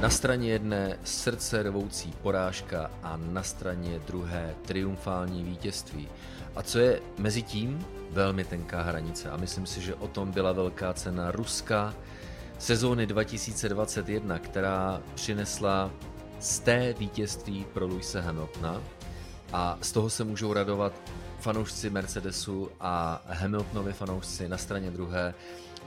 Na straně jedné srdce rvoucí porážka a na straně druhé triumfální vítězství. A co je mezi tím? Velmi tenká hranice. A myslím si, že o tom byla velká cena Ruska sezóny 2021, která přinesla z té vítězství pro Luise Hamiltona a z toho se můžou radovat fanoušci Mercedesu a Hamiltonovi fanoušci na straně druhé.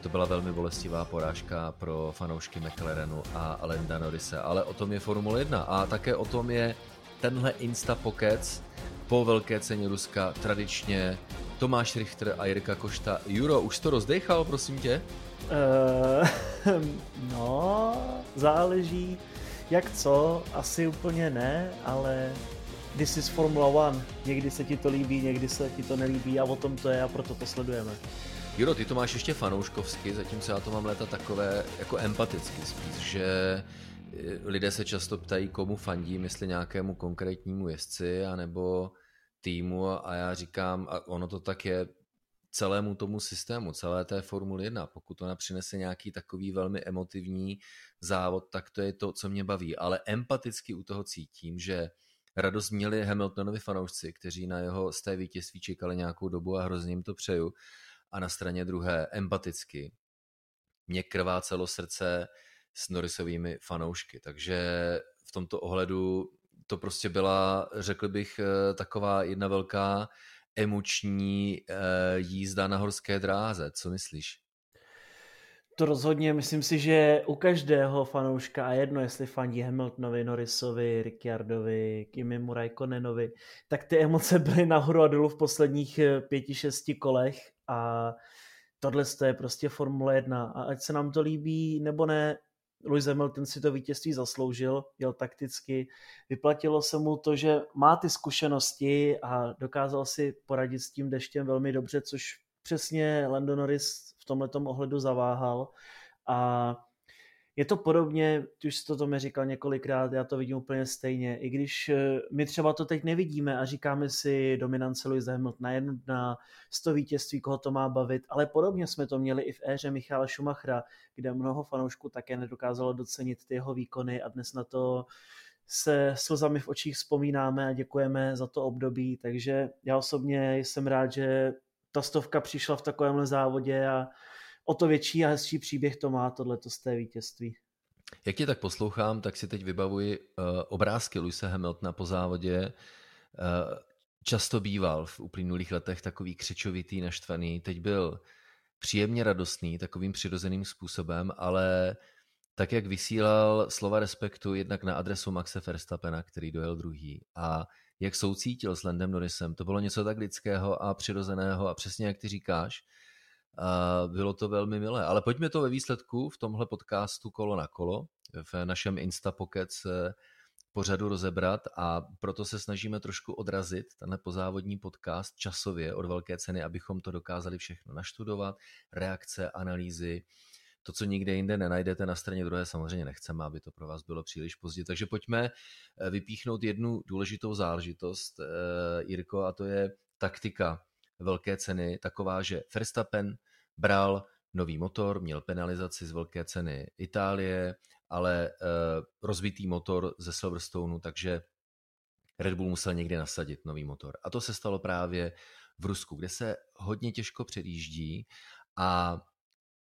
To byla velmi bolestivá porážka pro fanoušky McLarenu a Lenda Norrise, ale o tom je Formule 1 a také o tom je tenhle Insta Pokec po velké ceně Ruska tradičně Tomáš Richter a Jirka Košta. Juro, už to rozdechal, prosím tě? Uh, no, záleží jak co, asi úplně ne, ale this is Formula One. Někdy se ti to líbí, někdy se ti to nelíbí a o tom to je a proto to sledujeme. Juro, ty to máš ještě fanouškovsky, zatímco já to mám léta takové jako empaticky spíš, že eh, lidé se často ptají, komu fandím, jestli nějakému konkrétnímu jezdci, anebo týmu a já říkám, a ono to tak je celému tomu systému, celé té Formule 1. Pokud ona přinese nějaký takový velmi emotivní závod, tak to je to, co mě baví. Ale empaticky u toho cítím, že radost měli Hamiltonovi fanoušci, kteří na jeho z té vítězství čekali nějakou dobu a hrozně jim to přeju. A na straně druhé empaticky mě krvácelo srdce s Norrisovými fanoušky. Takže v tomto ohledu to prostě byla, řekl bych, eh, taková jedna velká emoční uh, jízda na horské dráze. Co myslíš? To rozhodně, myslím si, že u každého fanouška, a jedno jestli fandí Hamiltonovi, Norrisovi, Ricciardovi, Kimimu Raikkonenovi, tak ty emoce byly nahoru a dolů v posledních eh, pěti, šesti kolech a tohle je prostě Formule 1 a ať se nám to líbí nebo ne, Lewis Hamilton si to vítězství zasloužil, jel takticky, vyplatilo se mu to, že má ty zkušenosti a dokázal si poradit s tím deštěm velmi dobře, což přesně Lando Norris v tomhle ohledu zaváhal. A je to podobně, ty už jsi to mi říkal několikrát, já to vidím úplně stejně, i když eh, my třeba to teď nevidíme a říkáme si dominance Lewis Hamiltona jen na 100 vítězství, koho to má bavit, ale podobně jsme to měli i v éře Michala Schumachera, kde mnoho fanoušků také nedokázalo docenit ty jeho výkony a dnes na to se slzami v očích vzpomínáme a děkujeme za to období, takže já osobně jsem rád, že ta stovka přišla v takovémhle závodě a o to větší a hezčí příběh to má tohleto z té vítězství. Jak tě tak poslouchám, tak si teď vybavuji uh, obrázky Luise Hamiltona po závodě. Uh, často býval v uplynulých letech takový křičovitý, naštvaný. Teď byl příjemně radostný, takovým přirozeným způsobem, ale tak, jak vysílal slova respektu jednak na adresu Maxe Verstappena, který dojel druhý, a jak soucítil s Landem Norrisem, to bylo něco tak lidského a přirozeného a přesně jak ty říkáš, bylo to velmi milé. Ale pojďme to ve výsledku v tomhle podcastu kolo na kolo, v našem Instapocket pořadu rozebrat a proto se snažíme trošku odrazit tenhle pozávodní podcast časově od velké ceny, abychom to dokázali všechno naštudovat, reakce, analýzy, to, co nikde jinde nenajdete na straně druhé, samozřejmě nechceme, aby to pro vás bylo příliš pozdě. Takže pojďme eh, vypíchnout jednu důležitou záležitost, eh, Jirko, a to je taktika velké ceny taková, že Verstappen bral nový motor, měl penalizaci z velké ceny Itálie, ale uh, rozbitý motor ze Silverstoneu, takže Red Bull musel někde nasadit nový motor. A to se stalo právě v Rusku, kde se hodně těžko předjíždí a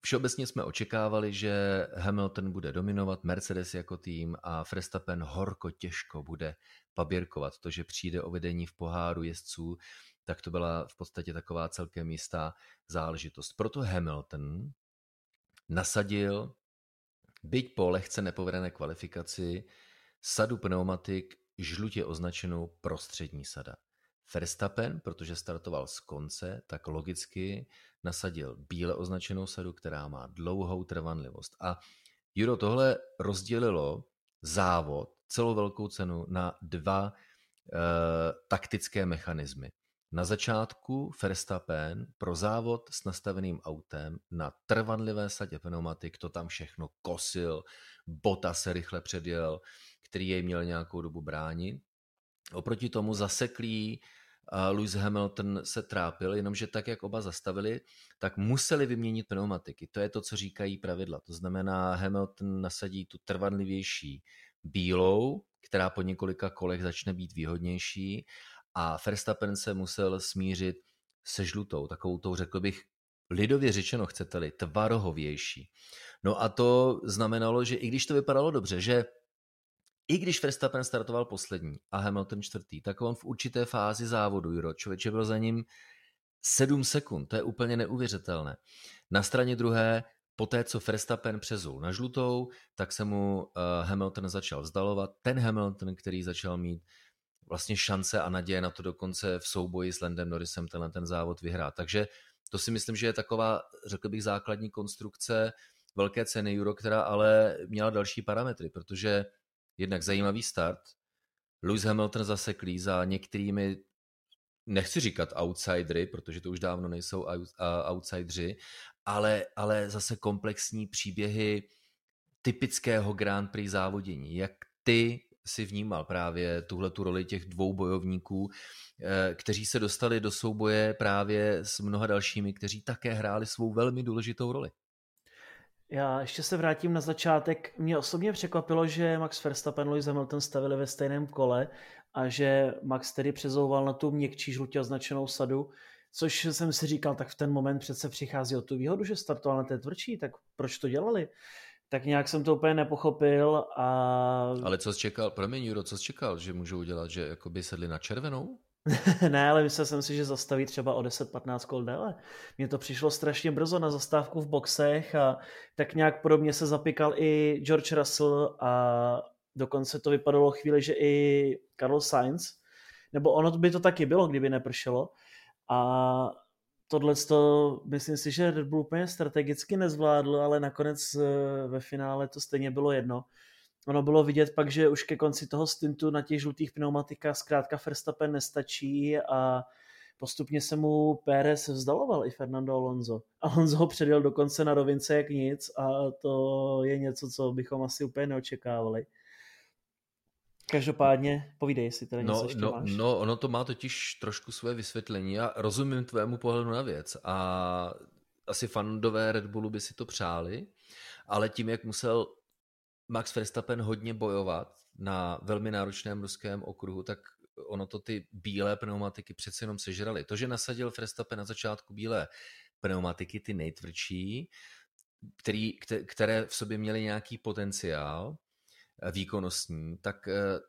Všeobecně jsme očekávali, že Hamilton bude dominovat, Mercedes jako tým a Verstappen horko těžko bude paběrkovat. To, že přijde o vedení v poháru jezdců, tak to byla v podstatě taková celkem jistá záležitost. Proto Hamilton nasadil, byť po lehce nepovedené kvalifikaci, sadu pneumatik žlutě označenou prostřední sada. Verstappen, protože startoval z konce, tak logicky nasadil bíle označenou sadu, která má dlouhou trvanlivost. A Juro, tohle rozdělilo závod, celou velkou cenu na dva e, taktické mechanismy. Na začátku Verstappen pro závod s nastaveným autem na trvanlivé sadě pneumatik to tam všechno kosil, Bota se rychle předjel, který jej měl nějakou dobu bránit. Oproti tomu zaseklý Lewis Hamilton se trápil, jenomže tak, jak oba zastavili, tak museli vyměnit pneumatiky. To je to, co říkají pravidla. To znamená, Hamilton nasadí tu trvanlivější bílou, která po několika kolech začne být výhodnější a Verstappen se musel smířit se žlutou, takovou tou, řekl bych, lidově řečeno chcete-li, tvarohovější. No a to znamenalo, že i když to vypadalo dobře, že i když Verstappen startoval poslední a Hamilton čtvrtý, tak on v určité fázi závodu, Juro, člověče byl za ním 7 sekund, to je úplně neuvěřitelné. Na straně druhé, po té, co Verstappen přezul na žlutou, tak se mu uh, Hamilton začal vzdalovat. Ten Hamilton, který začal mít vlastně šance a naděje na to dokonce v souboji s Landem Norrisem tenhle ten závod vyhrát. Takže to si myslím, že je taková, řekl bych, základní konstrukce velké ceny Euro, která ale měla další parametry, protože jednak zajímavý start, Lewis Hamilton zaseklý za některými, nechci říkat outsidery, protože to už dávno nejsou outsideri, ale, ale zase komplexní příběhy typického Grand Prix závodění. Jak ty si vnímal právě tuhle tu roli těch dvou bojovníků, eh, kteří se dostali do souboje právě s mnoha dalšími, kteří také hráli svou velmi důležitou roli. Já ještě se vrátím na začátek. Mě osobně překvapilo, že Max Verstappen Lewis Hamilton stavili ve stejném kole a že Max tedy přezouval na tu měkčí žlutě označenou sadu, což jsem si říkal, tak v ten moment přece přichází o tu výhodu, že startoval na té tvrdší, tak proč to dělali? Tak nějak jsem to úplně nepochopil a... Ale co jsi čekal, promiň Juro, co jsi čekal, že můžou udělat, že jakoby sedli na červenou? ne, ale myslel jsem si, že zastaví třeba o 10-15 kol déle. Mně to přišlo strašně brzo na zastávku v boxech a tak nějak podobně se zapikal i George Russell a dokonce to vypadalo chvíli, že i Carlos Sainz, nebo ono by to taky bylo, kdyby nepršelo. A tohle to, myslím si, že Red Bull úplně strategicky nezvládl, ale nakonec eh, ve finále to stejně bylo jedno ono bylo vidět pak, že už ke konci toho stintu na těch žlutých pneumatikách zkrátka Verstappen nestačí a postupně se mu Pérez vzdaloval i Fernando Alonso. Alonso ho předjel dokonce na rovince jak nic a to je něco, co bychom asi úplně neočekávali. Každopádně, povídej, jestli tady no, něco ještě no, máš. No, ono to má totiž trošku své vysvětlení. Já rozumím tvému pohledu na věc a asi fandové Red Bullu by si to přáli, ale tím, jak musel Max Verstappen hodně bojovat na velmi náročném ruském okruhu, tak ono to ty bílé pneumatiky přece jenom sežrali. To, že nasadil Verstappen na začátku bílé pneumatiky, ty nejtvrdší, který, které v sobě měly nějaký potenciál výkonnostní, tak eh,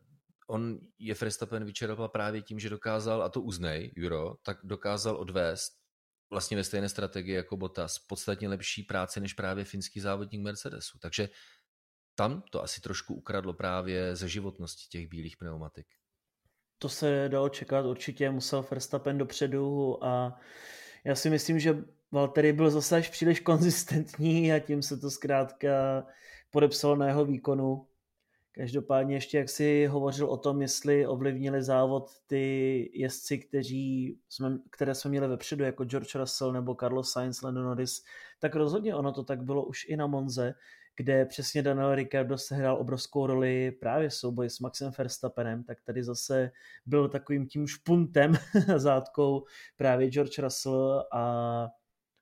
on je Verstappen vyčerpal právě tím, že dokázal, a to uznej, Euro, tak dokázal odvést vlastně ve stejné strategii jako Bottas podstatně lepší práci než právě finský závodník Mercedesu. Takže tam to asi trošku ukradlo právě ze životnosti těch bílých pneumatik. To se dalo čekat, určitě musel Verstappen dopředu a já si myslím, že Valtteri byl zase až příliš konzistentní a tím se to zkrátka podepsalo na jeho výkonu. Každopádně ještě jak si hovořil o tom, jestli ovlivnili závod ty jezdci, kteří jsme, které jsme měli vepředu, jako George Russell nebo Carlos Sainz, Lando Norris, tak rozhodně ono to tak bylo už i na Monze, kde přesně Daniel Ricciardo sehrál obrovskou roli právě v souboji s Maxem Verstappenem, tak tady zase byl takovým tím špuntem zátkou právě George Russell a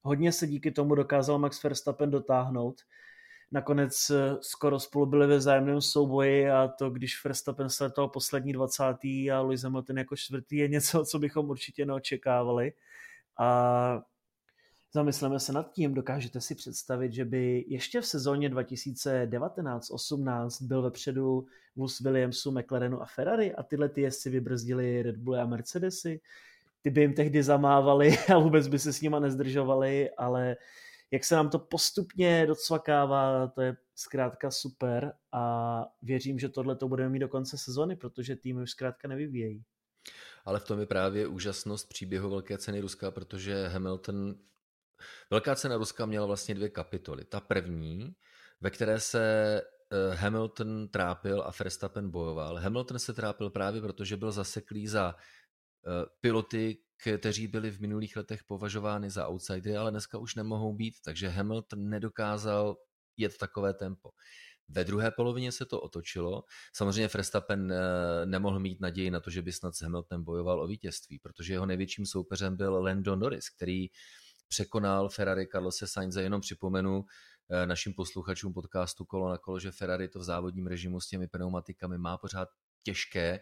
hodně se díky tomu dokázal Max Verstappen dotáhnout. Nakonec eh, skoro spolu byli ve vzájemném souboji a to, když Verstappen startoval poslední 20. a Lewis Hamilton jako čtvrtý, je něco, co bychom určitě neočekávali. A Zamysleme se nad tím, dokážete si představit, že by ještě v sezóně 2019-18 byl vepředu vůz Williamsu, McLarenu a Ferrari a tyhle ty jezdci vybrzdili Red Bully a Mercedesy. Ty by jim tehdy zamávali a vůbec by se s nima nezdržovali, ale jak se nám to postupně docvakává, to je zkrátka super a věřím, že tohle to budeme mít do konce sezony, protože týmy už zkrátka nevyvíjejí. Ale v tom je právě úžasnost příběhu Velké ceny Ruska, protože Hamilton Velká cena Ruska měla vlastně dvě kapitoly. Ta první, ve které se eh, Hamilton trápil a Verstappen bojoval. Hamilton se trápil právě proto, že byl zaseklý za eh, piloty, kteří byli v minulých letech považovány za outsidery, ale dneska už nemohou být, takže Hamilton nedokázal jet takové tempo. Ve druhé polovině se to otočilo. Samozřejmě Verstappen eh, nemohl mít naději na to, že by snad s Hamiltonem bojoval o vítězství, protože jeho největším soupeřem byl Lando Norris, který překonal Ferrari Carlose Sainze. Jenom připomenu eh, našim posluchačům podcastu Kolo na kolo, že Ferrari to v závodním režimu s těmi pneumatikami má pořád těžké,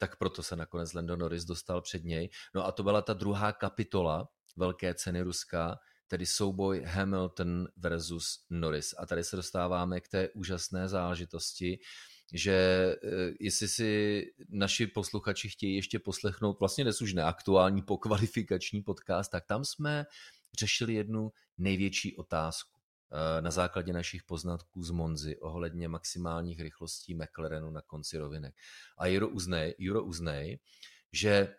tak proto se nakonec Lando Norris dostal před něj. No a to byla ta druhá kapitola velké ceny Ruska, tedy souboj Hamilton versus Norris. A tady se dostáváme k té úžasné záležitosti, že eh, jestli si naši posluchači chtějí ještě poslechnout vlastně dnes už neaktuální pokvalifikační podcast, tak tam jsme řešili jednu největší otázku na základě našich poznatků z Monzy ohledně maximálních rychlostí McLarenu na konci rovinek. A Juro uznej, Juro uznej že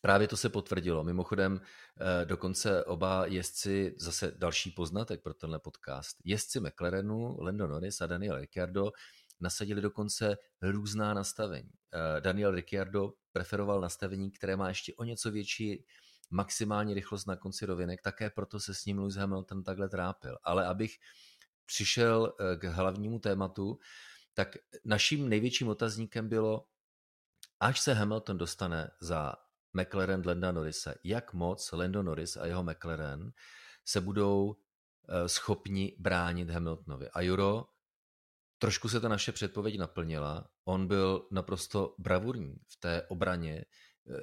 Právě to se potvrdilo. Mimochodem, eh, dokonce oba jezdci, zase další poznatek pro tenhle podcast, jezdci McLarenu, Lando Norris a Daniel Ricciardo nasadili dokonce různá nastavení. Eh, Daniel Ricciardo preferoval nastavení, které má ještě o něco větší maximální rychlost na konci rovinek, také proto se s ním Lewis Hamilton takhle trápil. Ale abych přišel eh, k hlavnímu tématu, tak naším největším otazníkem bylo, až se Hamilton dostane za McLaren Landa Norrise, jak moc Lando Norris a jeho McLaren se budou eh, schopni bránit Hamiltonovi. A Juro, trošku se ta naše předpověď naplnila. On byl naprosto bravurní v té obraně,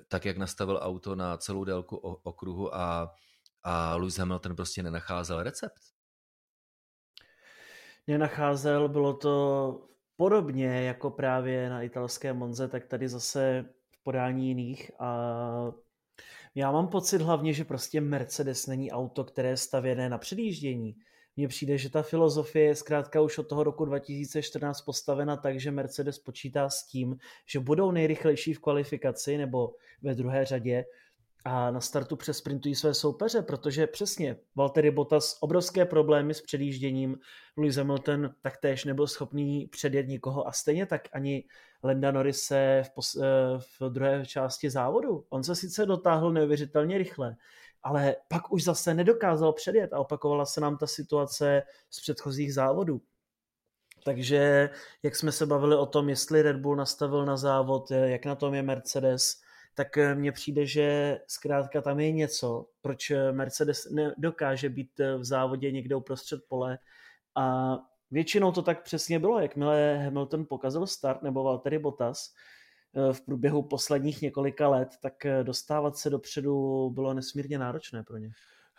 tak jak nastavil auto na celou délku okruhu a, a Lewis Hamilton prostě nenacházel recept. Nenacházel, bylo to podobně jako právě na italské Monze, tak tady zase podání jiných a já mám pocit hlavně, že prostě Mercedes není auto, které je stavěné na předjíždění. Mně přijde, že ta filozofie je zkrátka už od toho roku 2014 postavena tak, že Mercedes počítá s tím, že budou nejrychlejší v kvalifikaci nebo ve druhé řadě a na startu přesprintují své soupeře, protože přesně Valtteri Bottas obrovské problémy s předjížděním, Lewis Hamilton taktéž nebyl schopný předjet nikoho a stejně tak ani Lenda Norris v, pos, eh, v druhé části závodu. On se sice dotáhl neuvěřitelně rychle, ale pak už zase nedokázal předjet a opakovala se nám ta situace z předchozích závodů. Takže jak jsme se bavili o tom, jestli Red Bull nastavil na závod, jak na tom je Mercedes, tak eh, mně přijde, že zkrátka tam je něco, proč eh, Mercedes nedokáže být eh, v závodě někde uprostřed pole a většinou to tak přesně bylo, jakmile Hamilton pokazil start nebo Valtteri Bottas v průběhu posledních několika let, tak dostávat se dopředu bylo nesmírně náročné pro ně.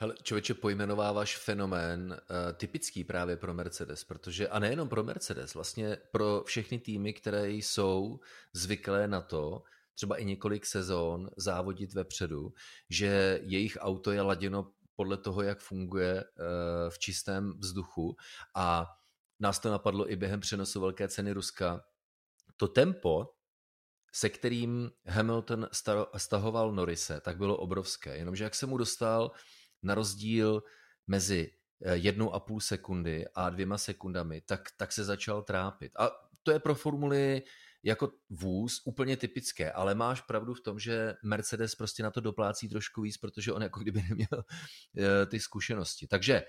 Hele, člověče, pojmenováváš fenomén uh, typický právě pro Mercedes, protože, a nejenom pro Mercedes, vlastně pro všechny týmy, které jsou zvyklé na to, třeba i několik sezón závodit vepředu, že jejich auto je laděno podle toho, jak funguje eh, v čistém vzduchu a nás to napadlo i během přenosu velké ceny Ruska. To tempo, se kterým Hamilton stahoval Norise, tak bylo obrovské. Jenomže jak se mu dostal na rozdíl mezi eh, jednou a půl sekundy a dvěma sekundami, tak, tak se začal trápit. A to je pro Formuli jako vůz úplně typické, ale máš pravdu v tom, že Mercedes prostě na to doplácí trošku víc, protože on jako kdyby neměl eh, ty zkušenosti. Takže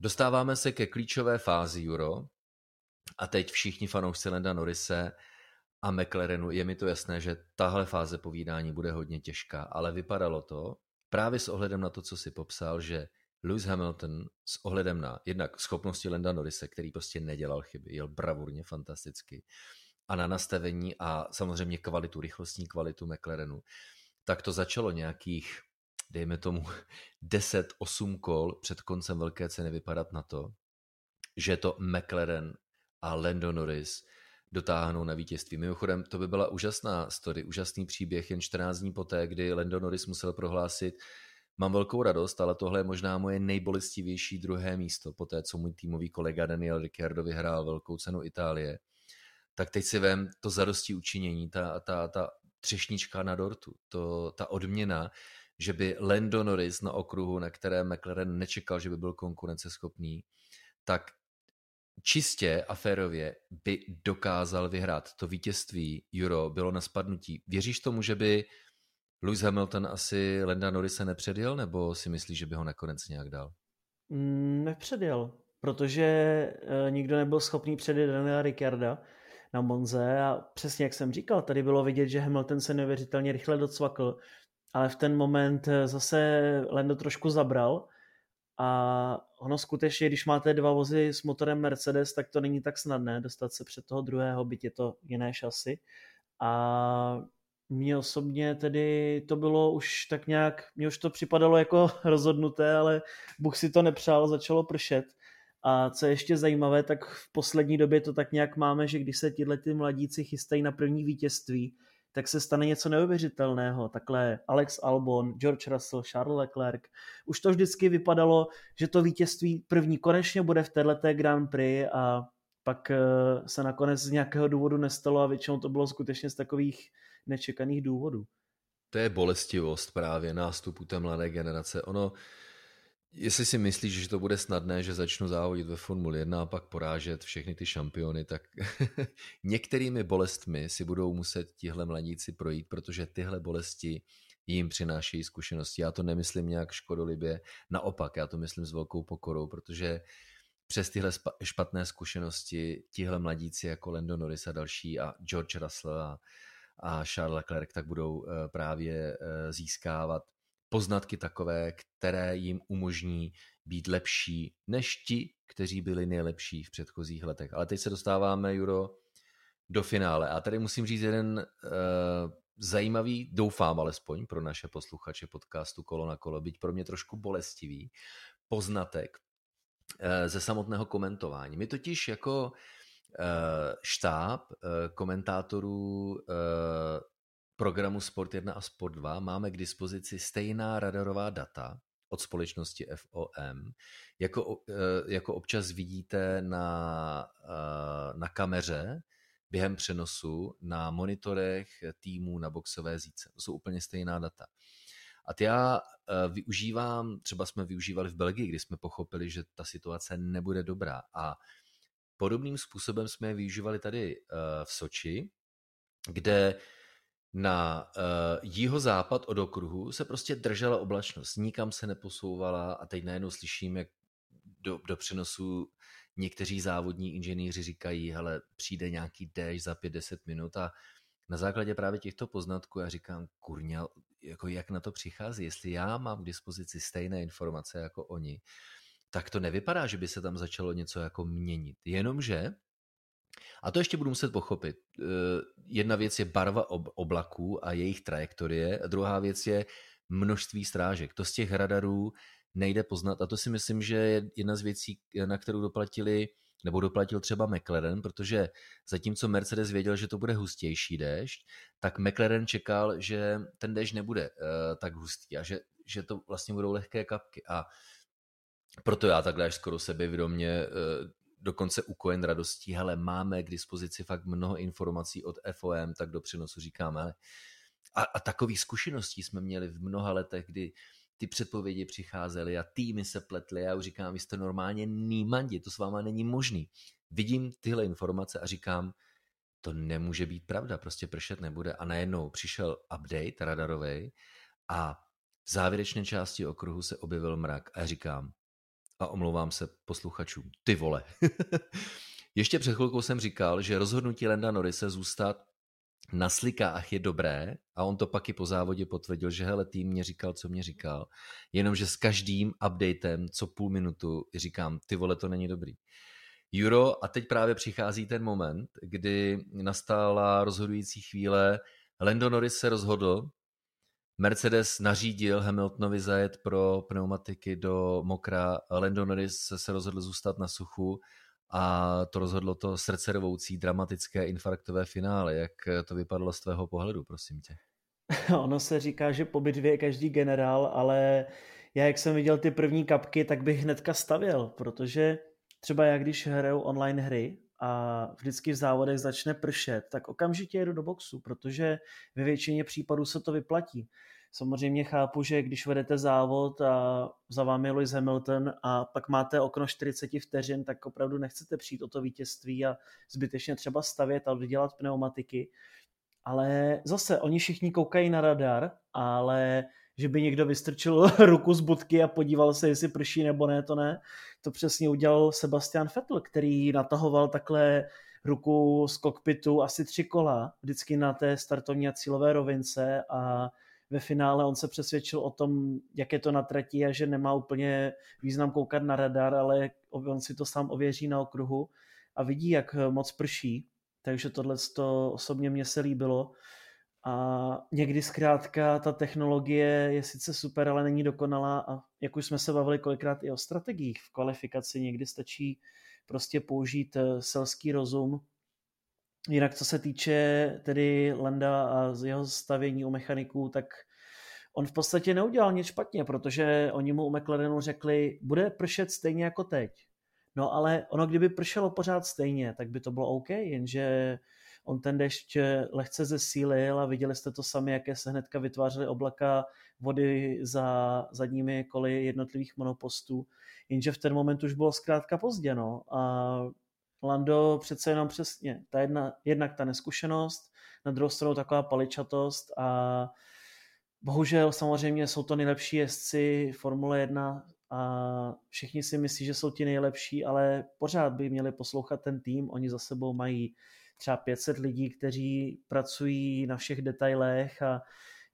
dostáváme se ke klíčové fázi Euro a teď všichni fanoušci Lenda Norise a McLarenu, je mi to jasné, že tahle fáze povídání bude hodně těžká, ale vypadalo to právě s ohledem na to, co si popsal, že Lewis Hamilton s ohledem na jednak schopnosti Lenda Norise, který prostě nedělal chyby, jel bravurně fantasticky, a na nastavení a samozřejmě kvalitu, rychlostní kvalitu McLarenu, tak to začalo nějakých, dejme tomu, 10-8 kol před koncem velké ceny vypadat na to, že to McLaren a Lando Norris dotáhnou na vítězství. Mimochodem, to by byla úžasná story, úžasný příběh jen 14 dní poté, kdy Lando Norris musel prohlásit, mám velkou radost, ale tohle je možná moje nejbolestivější druhé místo, po té, co můj týmový kolega Daniel Ricciardo vyhrál velkou cenu Itálie tak teď si vem to zadosti učinění, ta, ta, ta třešnička na dortu, to, ta odměna, že by Lando Norris na okruhu, na kterém McLaren nečekal, že by byl konkurenceschopný, tak čistě a férově by dokázal vyhrát. To vítězství Euro bylo na spadnutí. Věříš tomu, že by Lewis Hamilton asi Landa Norrise nepředjel, nebo si myslíš, že by ho nakonec nějak dal? Mm, nepředjel. protože eh, nikdo nebyl schopný předjet Daniela Ricciarda na Monze a přesně jak jsem říkal, tady bylo vidět, že Hamilton se neuvěřitelně rychle docvakl, ale v ten moment eh, zase Lando trošku zabral a ono skutečně, když máte dva vozy s motorem Mercedes, tak to není tak snadné dostat se před toho druhého, byť je to jiné šasy. A mně osobně tedy to bylo už tak nějak, mně už to připadalo jako rozhodnuté, ale Bůh si to nepřál, začalo pršet. A co je ještě zajímavé, tak v poslední době to tak nějak máme, že když se tyhle ty mladíci chystají na první vítězství, tak se stane něco neuvěřitelného. Takhle Alex Albon, George Russell, Charles Leclerc. Už to vždycky vypadalo, že to vítězství první konečně bude v této Grand Prix a pak eh, se nakonec z nějakého důvodu nestalo a většinou to bylo skutečně z takových nečekaných důvodů. To je bolestivost právě nástupu té mladé generace. Ono, jestli si myslíš, že to bude snadné, že začnu závodit ve Formuli 1 a pak porážet všechny ty šampiony, tak některými bolestmi si budou muset tihle mladíci projít, protože tyhle bolesti jim přinášejí zkušenosti. Já to nemyslím nějak škodolibě, naopak, já to myslím s velkou pokorou, protože přes tyhle špatné zkušenosti tihle mladíci jako Lando Norris a další a George Russell a, a Charles Leclerc tak budou eh, právě eh, získávat poznatky takové, které jim umožní být lepší než ti, kteří byli nejlepší v předchozích letech. Ale teď se dostáváme, Juro, do finále. A tady musím říct jeden uh, zajímavý, doufám alespoň pro naše posluchače podcastu Kolo na kolo, byť pro mě trošku bolestivý, poznatek uh, ze samotného komentování. My totiž jako uh, štáb uh, komentátorů programu Sport 1 a Sport 2 máme k dispozici stejná radarová data od společnosti FOM, jako, eh, jako občas vidíte na, eh, na kameře během přenosu na monitorech týmů na boxové zíce. To jsou úplně stejná data. A já eh, využívám, třeba jsme využívali v Belgii, kdy jsme pochopili, že ta situace nebude dobrá. A podobným způsobem jsme je využívali tady v Soči, kde na uh, jihozápad od okruhu se prostě držela oblačnost, nikam se neposouvala a teď najednou slyším, jak do, do přenosu někteří závodní inženýři říkají, hele, přijde nějaký déšť za 5-10 minut a na základě právě těchto poznatků já říkám, kurňa, jako jak na to přichází, jestli já mám k dispozici stejné informace jako oni, tak to nevypadá, že by se tam začalo něco jako měnit. Jenomže a to ještě budu muset pochopit. Eh, jedna věc je barva oblaků a jejich trajektorie, a druhá věc je množství strážek. To z těch radarů nejde poznat a to si myslím, že je jedna z věcí, na kterou doplatili nebo doplatil třeba McLaren, protože zatímco Mercedes věděl, že to bude hustější déšť, tak McLaren čekal, že ten déšť nebude uh, tak hustý a že, že to vlastně budou lehké kapky. A proto já takhle až skoro sebevědomě uh, dokonce ukojen radostí, hele, máme k dispozici fakt mnoho informací od FOM, tak do přenosu říkáme, a, a takových zkušeností jsme měli v mnoha letech, kdy ty předpovědi přicházely a týmy se pletly. Já už říkám, vy jste normálně nímandi, to s váma není možný. Vidím tyhle informace a říkám, to nemůže být pravda, prostě pršet nebude. A najednou přišel update radarový a v závěrečné části okruhu se objevil mrak a já říkám, a omlouvám se posluchačům, ty vole. Ještě před chvilkou jsem říkal, že rozhodnutí Lenda Norise zůstat na slikách je dobré a on to pak i po závodě potvrdil, že hele, tým mě říkal, co mě říkal, jenomže s každým updatem, co půl minutu, říkám, ty vole, to není dobrý. Euro, a teď právě přichází ten moment, kdy nastala rozhodující chvíle, Lando Norris se rozhodl, Mercedes nařídil Hamiltonovi zajet pro pneumatiky do mokra, Lando Norris se rozhodl zůstat na suchu a to rozhodlo to srdcervoucí dramatické infarktové finále. Jak to vypadalo z tvého pohledu, prosím tě? Ono se říká, že po bitvě je každý generál, ale já jak jsem viděl ty první kapky, tak bych hnedka stavěl, protože třeba já když hraju online hry a vždycky v závodech začne pršet, tak okamžitě jedu do boxu, protože ve většině případů se to vyplatí. Samozřejmě chápu, že když vedete závod a za vámi je Lewis Hamilton a pak máte okno 40 vteřin, tak opravdu nechcete přijít o to vítězství a zbytečně třeba stavět a vydělat pneumatiky. Ale zase, oni všichni koukají na radar, ale že by někdo vystrčil ruku z budky a podíval se, jestli prší nebo ne, to ne. To přesně udělal Sebastian Vettel, který natahoval takhle ruku z kokpitu asi tři kola, vždycky na té startovní a cílové rovince a ve finále on se přesvědčil o tom, jak je to na trati a že nemá úplně význam koukat na radar, ale on si to sám ověří na okruhu a vidí, jak moc prší. Takže tohle to osobně mě se líbilo. A někdy zkrátka ta technologie je sice super, ale není dokonalá a jak už jsme se bavili kolikrát i o strategiích v kvalifikaci, někdy stačí prostě použít eh, selský rozum. Jinak co se týče tedy Landa a z jeho stavění u mechaniků, tak on v podstatě neudělal nic špatně, protože oni mu u McLarenu řekli, bude pršet stejně jako teď. No ale ono, kdyby pršelo pořád stejně, tak by to bylo OK, jenže on ten dešť lehce zesílil a viděli jste to sami, jaké se hnedka vytvářely oblaka vody za zadními koly jednotlivých monopostů, jenže v ten moment už bylo zkrátka pozdě, no. A Lando přece jenom přesně, ta jedna, jednak ta neskušenost, na druhou stranu taková paličatost a bohužel samozřejmě jsou to nejlepší jezdci Formule 1 a všichni si myslí, že jsou ti nejlepší, ale pořád by měli poslouchat ten tým, oni za sebou mají třeba 500 lidí, kteří pracují na všech detailech a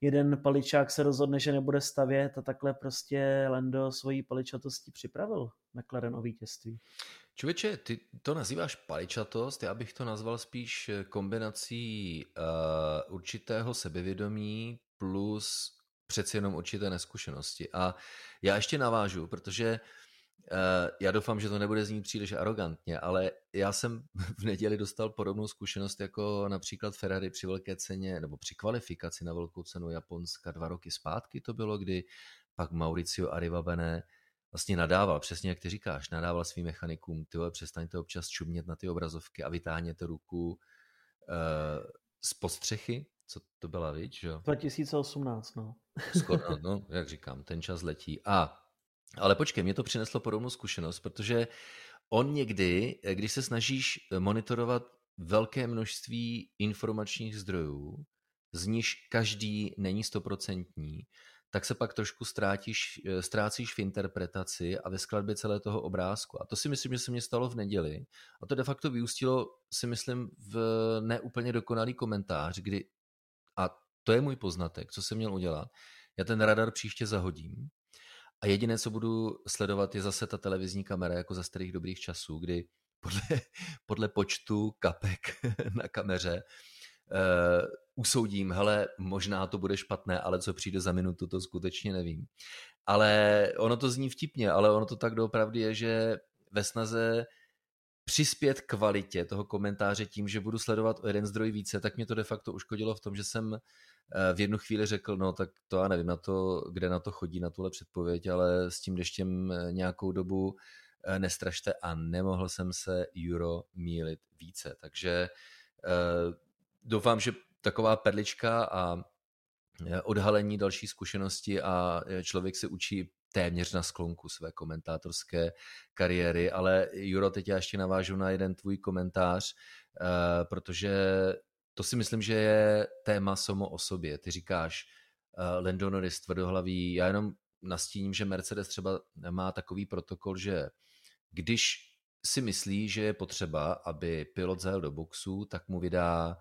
jeden paličák se rozhodne, že nebude stavět a takhle prostě Lando svojí paličatostí připravil McLaren o vítězství. Člověče, ty to nazýváš paličatost, já bych to nazval spíš kombinací uh, určitého sebevědomí plus přeci jenom určité neskušenosti. A já ještě navážu, protože uh, já doufám, že to nebude znít příliš arrogantně, ale já jsem v neděli dostal podobnou zkušenost jako například Ferrari při velké ceně, nebo při kvalifikaci na velkou cenu Japonska dva roky zpátky to bylo, kdy pak Mauricio Arrivabene vlastně nadával, přesně jak ty říkáš, nadával svým mechanikům, ty přestaňte občas čumět na ty obrazovky a vytáhněte ruku uh, z postřechy, co to byla, víc, že 2018, no. Skoro, no, jak říkám, ten čas letí. A, ale počkej, mě to přineslo podobnou zkušenost, protože on někdy, když se snažíš monitorovat velké množství informačních zdrojů, z níž každý není stoprocentní, tak se pak trošku ztrátíš, ztrácíš v interpretaci a ve skladbě celé toho obrázku. A to si myslím, že se mě stalo v neděli. A to de facto vyústilo, si myslím, v neúplně dokonalý komentář, kdy, a to je můj poznatek, co jsem měl udělat. Já ten radar příště zahodím a jediné, co budu sledovat, je zase ta televizní kamera, jako za starých dobrých časů, kdy podle, podle počtu kapek na kameře uh, usoudím, hele, možná to bude špatné, ale co přijde za minutu, to skutečně nevím. Ale ono to zní vtipně, ale ono to tak doopravdy je, že ve snaze přispět kvalitě toho komentáře tím, že budu sledovat o jeden zdroj více, tak mě to de facto uškodilo v tom, že jsem eh, v jednu chvíli řekl, no tak to já nevím, na to, kde na to chodí, na tuhle předpověď, ale s tím deštěm eh, nějakou dobu eh, nestrašte a nemohl jsem se Euro mílit více. Takže doufám, že taková perlička a odhalení další zkušenosti a člověk se učí téměř na sklonku své komentátorské kariéry, ale Juro, teď já ještě navážu na jeden tvůj komentář, eh, protože to si myslím, že je téma samo o sobě. Ty říkáš, uh, Lando Norris tvrdohlaví, já jenom nastíním, že Mercedes třeba má takový protokol, že když si myslí, že je potřeba, aby pilot zajel do boxu, tak mu vydá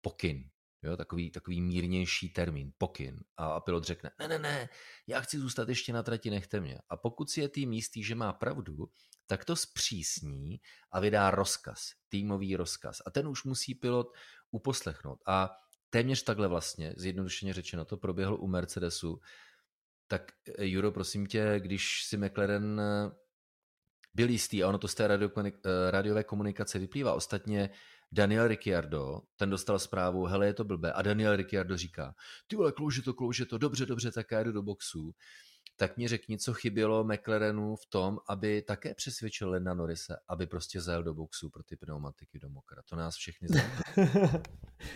pokyn, Jo, takový, takový mírnější termín, pokyn. A pilot řekne, ne, ne, ne, já chci zůstat ještě na trati, nechte mě. A pokud si je tým jistý, že má pravdu, tak to zpřísní a vydá rozkaz, týmový rozkaz. A ten už musí pilot uposlechnout. A téměř takhle vlastně, zjednodušeně řečeno, to proběhlo u Mercedesu. Tak eh, Juro, prosím tě, když si McLaren eh, byl jistý, a ono to z té eh, radiové komunikace vyplývá, ostatně Daniel Ricciardo, ten dostal zprávu, hele, je to blbé. A Daniel Ricciardo říká, ty vole, klouže to, klouže to, dobře, dobře, tak já jdu do boxu. Tak mi řekni, co chybělo McLarenu v tom, aby také přesvědčil Lenda Norrise, aby prostě zajel do boxu pro ty pneumatiky do mokra. To nás všechny zajímá.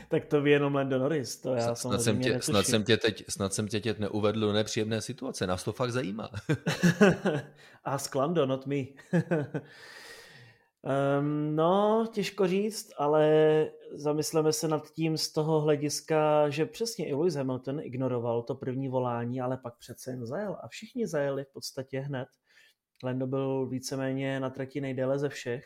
tak to ví jenom Lando Norris, to já snad jsem, tě, snad, jsem tě teď, snad jsem tě teď neuvedl do nepříjemné situace, nás to fakt zajímá. Ask Lando, not me. Um, no, těžko říct, ale zamysleme se nad tím z toho hlediska, že přesně i Lewis Hamilton ignoroval to první volání, ale pak přece jen zajel a všichni zajeli v podstatě hned. Lando byl víceméně na trati nejdéle ze všech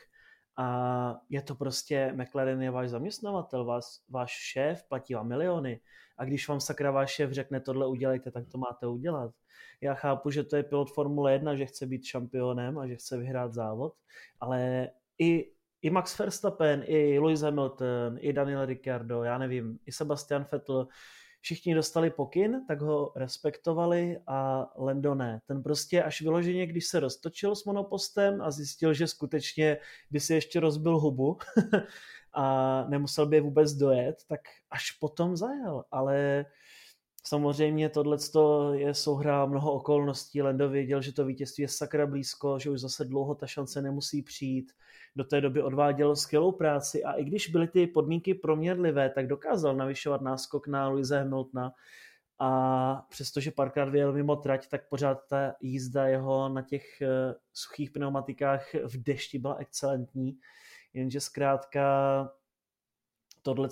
a je to prostě, McLaren je váš zaměstnavatel, vás, váš šéf, platí vám miliony a když vám sakra váš šéf řekne tohle udělejte, tak to máte udělat. Já chápu, že to je pilot Formule 1, že chce být šampionem a že chce vyhrát závod, ale i, i Max Verstappen, i Lewis Hamilton, i Daniel Ricciardo, já nevím, i Sebastian Vettel, všichni dostali pokyn, tak ho respektovali a Lando ne. Ten prostě až vyloženě, když se roztočil s monopostem a zjistil, že skutečně by si ještě rozbil hubu a nemusel by je vůbec dojet, tak až potom zajel. Ale Samozřejmě tohle je souhra mnoho okolností. Lendo věděl, že to vítězství je sakra blízko, že už zase dlouho ta šance nemusí přijít. Do té doby odváděl skvělou práci a i když byly ty podmínky proměrlivé, tak dokázal navyšovat náskok na Louise Hamiltona a přestože párkrát vyjel mimo trať, tak pořád ta jízda jeho na těch eh, suchých pneumatikách v dešti byla excelentní, jenže zkrátka tohle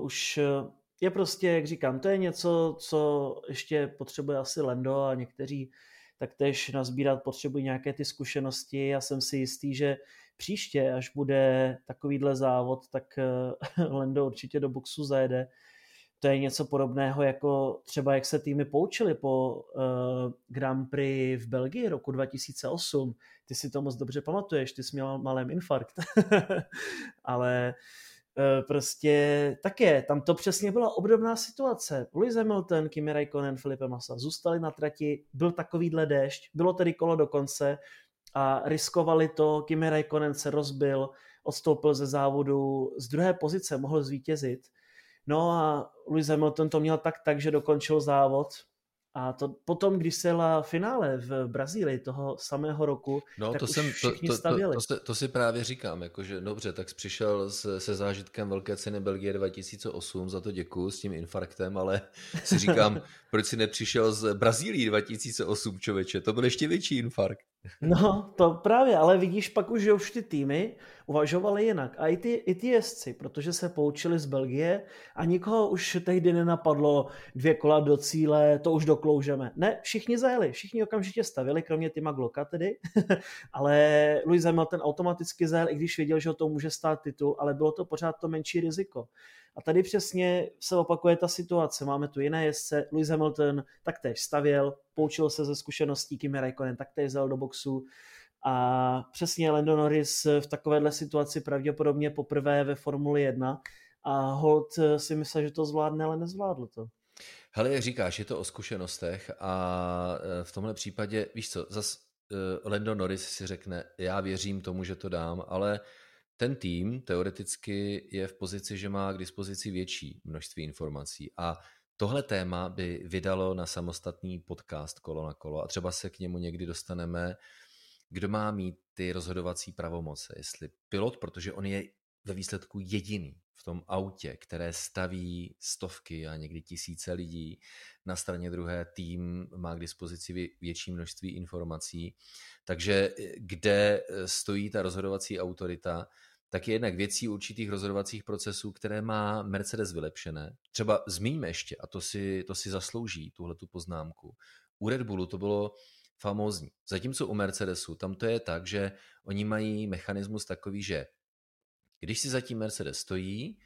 už eh, je prostě, jak říkám, to je něco, co ještě potřebuje asi Lendo a někteří taktéž nazbírat potřebují nějaké ty zkušenosti. Já jsem si jistý, že příště, až bude takovýhle závod, tak eh, Lendo určitě do boxu zajede. To je něco podobného, jako třeba jak se týmy poučili po uh, Grand Prix v Belgii roku 2008. Ty si to moc dobře pamatuješ, ty jsi měl malém infarkt. Ale Eh, prostě také, tam to přesně byla obdobná situace. Lewis Hamilton, Kimi Raikkonen, Felipe Massa zůstali na trati, byl takovýhle déšť, bylo tedy kolo do konce a riskovali to, Kimi Raikkonen se rozbil, odstoupil ze závodu, z druhé pozice mohl zvítězit. No a Lewis Hamilton to měl tak tak, že dokončil závod, a to potom, když se jela finále v Brazílii toho samého roku, no, tak to už jsem, všichni to, to, stavěli. To, to, to, to si právě říkám, jakože dobře, tak přišel se, se zážitkem Velké ceny Belgie 2008, za to děkuju s tím infarktem, ale si říkám, proč si nepřišel z Brazílii 2008, člověče, to byl ještě větší infarkt. No, to právě, ale vidíš pak už, že už ty týmy uvažovali jinak. A i ty, i ty jezdci, protože se poučili z Belgie a nikoho už tehdy nenapadlo dvě kola do cíle, to už dokloužeme. Ne, všichni zajeli, všichni okamžitě stavili, kromě Tima Glocka tedy, ale Louis Hamilton automaticky zajel, i když věděl, že ho to může stát titul, ale bylo to pořád to menší riziko. A tady přesně se opakuje ta situace. Máme tu jiné jezdce, Lewis Hamilton taktéž stavěl, poučil se ze zkušeností, Kimi Raikkonen taktéž zel do boxu. A přesně Lando Norris v takovéhle situaci pravděpodobně poprvé ve Formuli 1 a Holt si myslel, že to zvládne, ale nezvládl to. Hele, jak říkáš, je to o zkušenostech a e, v tomhle případě, víš co, zas e, Lando Norris si řekne, já věřím tomu, že to dám, ale ten tým teoreticky je v pozici, že má k dispozici větší množství informací. A tohle téma by vydalo na samostatný podcast kolo na kolo. A třeba se k němu někdy dostaneme, kdo má mít ty rozhodovací pravomoce, jestli pilot, protože on je ve výsledku jediný v tom autě, které staví stovky a někdy tisíce lidí. Na straně druhé tým má k dispozici větší množství informací. Takže eh, kde eh, stojí ta rozhodovací autorita, tak je jednak věcí určitých rozhodovacích procesů, které má Mercedes vylepšené. Třeba zmíníme ještě, a to si, to si zaslouží, tuhle tu poznámku. U Red Bullu to bylo famózní. Zatímco u Mercedesu, tam to je tak, že oni mají mechanismus takový, že když si zatím Mercedes stojí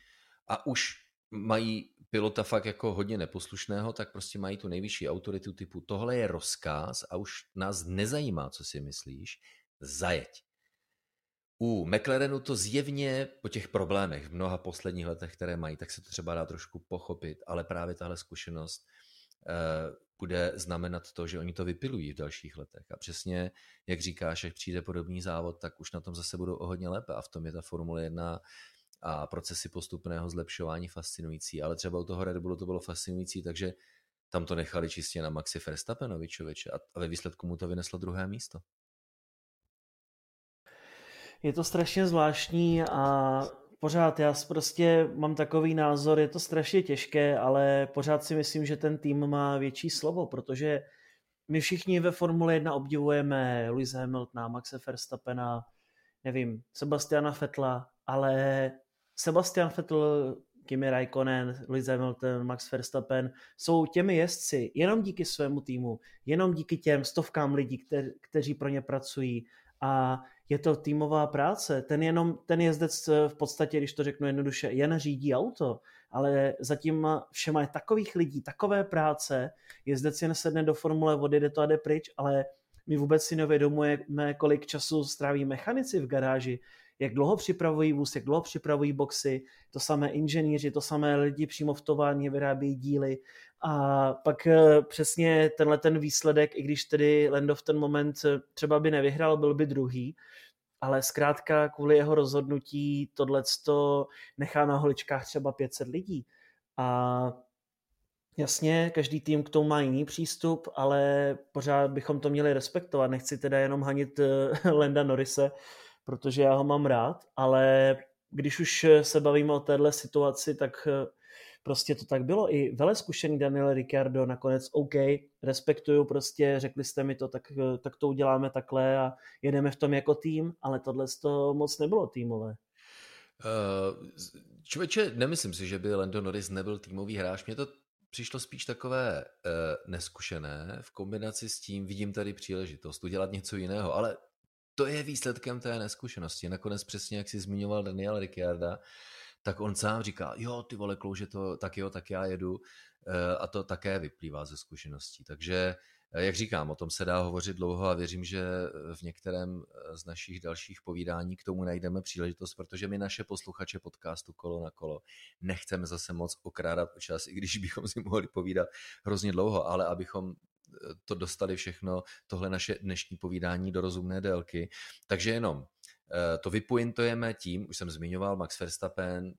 a už mají pilota fakt jako hodně neposlušného, tak prostě mají tu nejvyšší autoritu typu tohle je rozkaz a už nás nezajímá, co si myslíš, zajeď. U McLarenu to zjevně po těch problémech v mnoha posledních letech, které mají, tak se to třeba dá trošku pochopit, ale právě tahle zkušenost uh, bude znamenat to, že oni to vypilují v dalších letech. A přesně, jak říkáš, jak přijde podobný závod, tak už na tom zase budou o hodně lépe. A v tom je ta Formule 1 a procesy postupného zlepšování fascinující. Ale třeba u toho Red Bullu to bylo fascinující, takže tam to nechali čistě na Maxi Verstappenovi člověče a ve výsledku mu to vyneslo druhé místo je to strašně zvláštní a pořád já prostě mám takový názor, je to strašně těžké, ale pořád si myslím, že ten tým má větší slovo, protože my všichni ve Formule 1 obdivujeme Lewis Hamiltona, Maxe Verstappena, nevím, Sebastiana Fetla, ale Sebastian Vettel, Kimi Raikkonen, Lewis Hamilton, Max Verstappen jsou těmi jezdci jenom díky svému týmu, jenom díky těm stovkám lidí, kteří pro ně pracují. A je to týmová práce. Ten, jenom, ten jezdec v podstatě, když to řeknu jednoduše, jen řídí auto, ale zatím všema je takových lidí, takové práce, jezdec jen sedne do formule, odjede to a jde pryč, ale my vůbec si nevědomujeme, kolik času stráví mechanici v garáži, jak dlouho připravují vůz, jak dlouho připravují boxy, to samé inženýři, to samé lidi přímo v továrně vyrábějí díly a pak eh, přesně tenhle ten výsledek, i když tedy Lando v ten moment eh, třeba by nevyhrál, byl by druhý, ale zkrátka kvůli jeho rozhodnutí tohleto nechá na holičkách třeba 500 lidí. A Jasně, každý tým k tomu má jiný přístup, ale pořád bychom to měli respektovat. Nechci teda jenom hanit eh, Lenda Norise, protože já ho mám rád, ale když už se bavíme o téhle situaci, tak prostě to tak bylo. I vele zkušený Daniel Ricciardo nakonec OK, respektuju prostě, řekli jste mi to, tak, eh, tak to uděláme takhle a jedeme v tom jako tým, ale tohle to moc nebylo týmové. Uh, člověče, nemyslím si, že by Lando Norris nebyl týmový hráč. Mně to přišlo spíš takové uh, neskušené v kombinaci s tím, vidím tady příležitost udělat něco jiného, ale to je výsledkem té neskušenosti. Nakonec přesně, jak si zmiňoval Daniel Ricciarda, tak on sám říká, jo, ty vole, klouže to, tak jo, tak já jedu eh, a to také vyplývá ze zkušeností. Takže, eh, jak říkám, o tom se dá hovořit dlouho a věřím, že v některém eh, z našich dalších povídání k tomu najdeme příležitost, protože my naše posluchače podcastu Kolo na kolo nechceme zase moc okrádat o čas, i když bychom si mohli povídat hrozně dlouho, ale abychom to dostali všechno, tohle naše dnešní povídání do rozumné délky. Takže jenom eh, to vypointujeme tím, už jsem zmiňoval, Max Verstappen,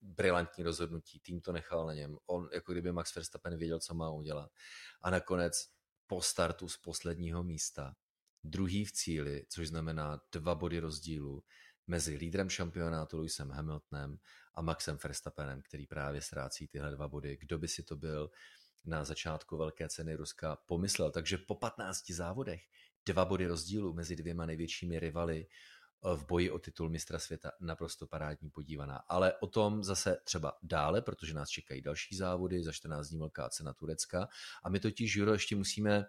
brilantní rozhodnutí, tým to nechal na něm. On, jako kdyby Max Verstappen věděl, co má udělat. A nakonec po startu z posledního místa, druhý v cíli, což znamená dva body rozdílu mezi lídrem šampionátu Lewisem Hamiltonem a Maxem Verstappenem, který právě ztrácí tyhle dva body. Kdo by si to byl? na začátku velké ceny Ruska pomyslel. Takže po 15 závodech dva body rozdílu mezi dvěma největšími rivaly eh, v boji o titul mistra světa naprosto parádní podívaná. Ale o tom zase třeba dále, protože nás čekají další závody, za 14 dní velká cena Turecka a my totiž, Juro, ještě musíme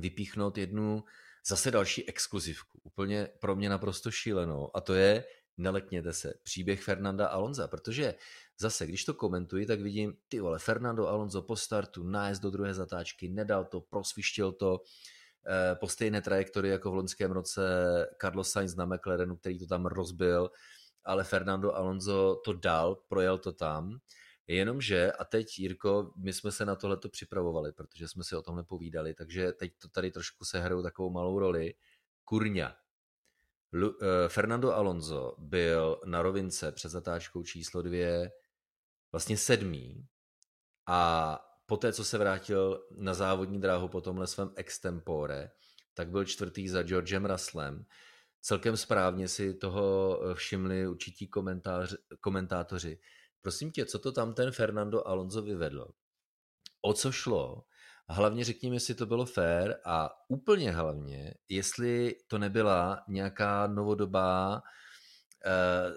vypíchnout jednu zase další exkluzivku, úplně pro mě naprosto šílenou a to je nelekněte se, příběh Fernanda Alonza, protože zase, když to komentuji, tak vidím, ty vole, Fernando Alonso po startu, nájezd do druhé zatáčky, nedal to, prosvištěl to, po stejné trajektorii jako v loňském roce Carlos Sainz na McLarenu, který to tam rozbil, ale Fernando Alonso to dal, projel to tam, Jenomže, a teď Jirko, my jsme se na tohleto připravovali, protože jsme si o tom nepovídali, takže teď to tady trošku se hrajou takovou malou roli. Kurňa, Lu, uh, Fernando Alonso byl na rovince před zatáčkou číslo dvě vlastně sedmý a poté, co se vrátil na závodní dráhu po tomhle svém extempore, tak byl čtvrtý za Georgem Russellem. Celkem správně si toho eh, všimli určití komentátoři. Prosím tě, co to tam ten Fernando Alonso vyvedl? O co šlo? Hlavně řekněme, jestli to bylo fair a úplně hlavně, jestli to nebyla nějaká novodobá uh,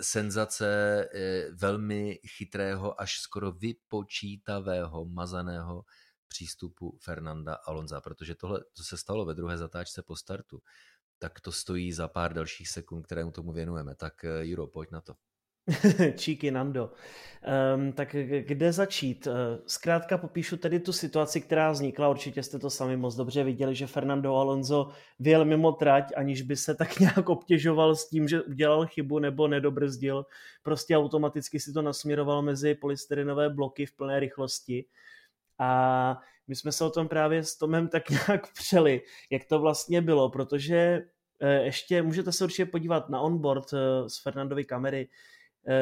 senzace uh, velmi chytrého, až skoro vypočítavého, mazaného přístupu Fernanda Alonza, protože tohle, co se stalo ve druhé zatáčce po startu, tak to stojí za pár dalších sekund, které mu tomu věnujeme. Tak Juro, pojď na to. Číky Nando. Um, tak kde začít? Eh, zkrátka popíšu tedy tu situaci, která vznikla. Určitě jste to sami moc dobře viděli, že Fernando Alonso vyjel mimo trať, aniž by se tak nějak obtěžoval s tím, že udělal chybu nebo nedobrzdil. Prostě automaticky si to nasměroval mezi polystyrенové bloky v plné rychlosti. A my jsme se o tom právě s Tomem tak nějak přeli, jak to vlastně bylo, protože eh, ještě můžete se určitě podívat na onboard eh, z Fernandovy kamery,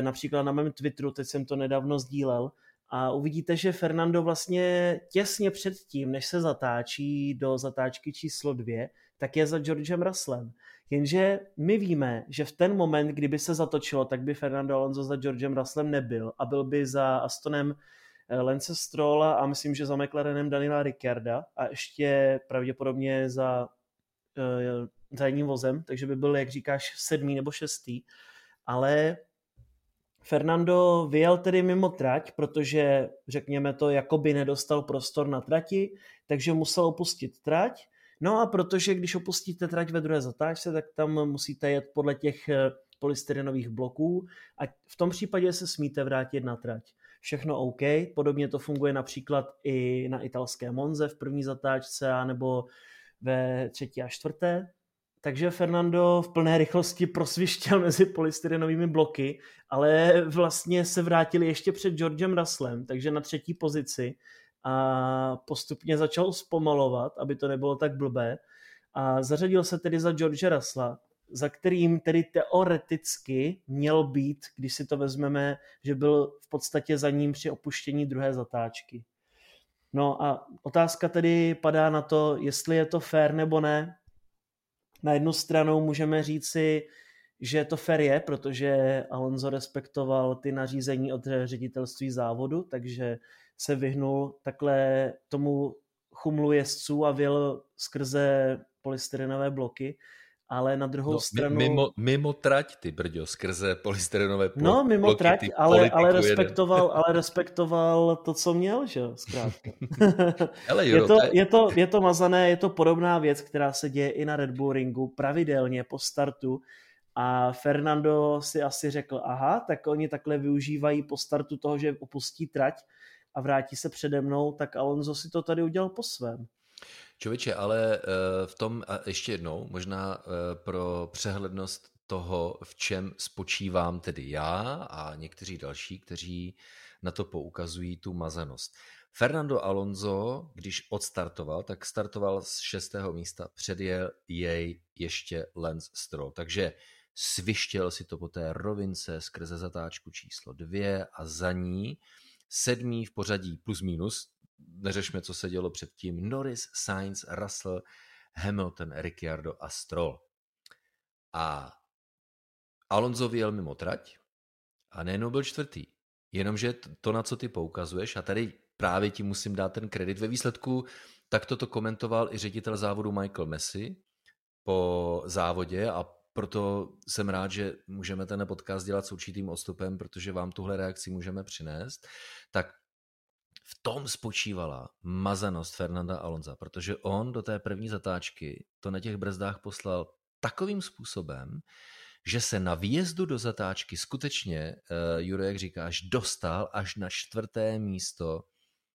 například na mém Twitteru, teď jsem to nedávno sdílel, a uvidíte, že Fernando vlastně těsně před tím, než se zatáčí do zatáčky číslo dvě, tak je za Georgem Russellem. Jenže my víme, že v ten moment, kdyby se zatočilo, tak by Fernando Alonso za Georgem Russellem nebyl a byl by za Astonem eh, Lance Strolla a myslím, že za McLarenem Daniela Ricciarda a ještě pravděpodobně za uh, za jedním vozem, takže by byl, jak říkáš, sedmý nebo šestý, ale Fernando vyjel tedy mimo trať, protože, řekněme to, jakoby nedostal prostor na trati, takže musel opustit trať. No a protože když opustíte trať ve druhé zatáčce, tak tam musíte jet podle těch eh, polystyrenových bloků a v tom případě se smíte vrátit na trať. Všechno OK, podobně to funguje například i na italské Monze v první zatáčce nebo ve třetí a čtvrté. Takže Fernando v plné rychlosti prosvištěl mezi polystyrenovými bloky, ale vlastně se vrátili ještě před Georgem Russellem, takže na třetí pozici a postupně začal zpomalovat, aby to nebylo tak blbé a zařadil se tedy za George Russella, za kterým tedy teoreticky měl být, když si to vezmeme, že byl v podstatě za ním při opuštění druhé zatáčky. No a otázka tedy padá na to, jestli je to fair nebo ne. Na jednu stranu můžeme říci, že to fair je, protože Alonso respektoval ty nařízení od ředitelství závodu, takže se vyhnul takhle tomu chumlu jezdců a vyjel skrze polystyrenové bloky, ale na druhou no, stranu... Mimo, mimo trať, ty brďo, skrze polystyrenové bloky. No, mimo bloky, trať, ale, ale, respektoval, ale respektoval to, co měl, že jo, zkrátka. Hele, Juro, je, to, je, to, je to mazané, je to podobná věc, která se děje i na Red Bull ringu pravidelně po startu a Fernando si asi řekl, aha, tak oni takhle využívají po startu toho, že opustí trať a vrátí se přede mnou, tak Alonso si to tady udělal po svém. Čověče, ale eh, v tom, a ještě jednou, možná eh, pro přehlednost toho, v čem spočívám tedy já a někteří další, kteří na to poukazují tu mazanost. Fernando Alonso, když odstartoval, tak startoval z šestého místa, předjel jej ještě Lance Stroll. Takže svištěl si to po té rovince skrze zatáčku číslo dvě a za ní sedmý v pořadí plus minus, neřešme, co se dělo předtím, Norris, Sainz, Russell, Hamilton, Ricciardo a Stroll. A Alonso vyjel mimo trať a nejenom byl čtvrtý. Jenomže to, na co ty poukazuješ, a tady právě ti musím dát ten kredit, ve výsledku tak toto komentoval i ředitel závodu Michael Messi po závodě a proto jsem rád, že můžeme ten podcast dělat s určitým odstupem, protože vám tuhle reakci můžeme přinést. Tak v tom spočívala mazanost Fernanda Alonza, protože on do té první zatáčky to na těch brzdách poslal takovým způsobem, že se na výjezdu do zatáčky skutečně, uh, Juro, jak říkáš, dostal až na čtvrté místo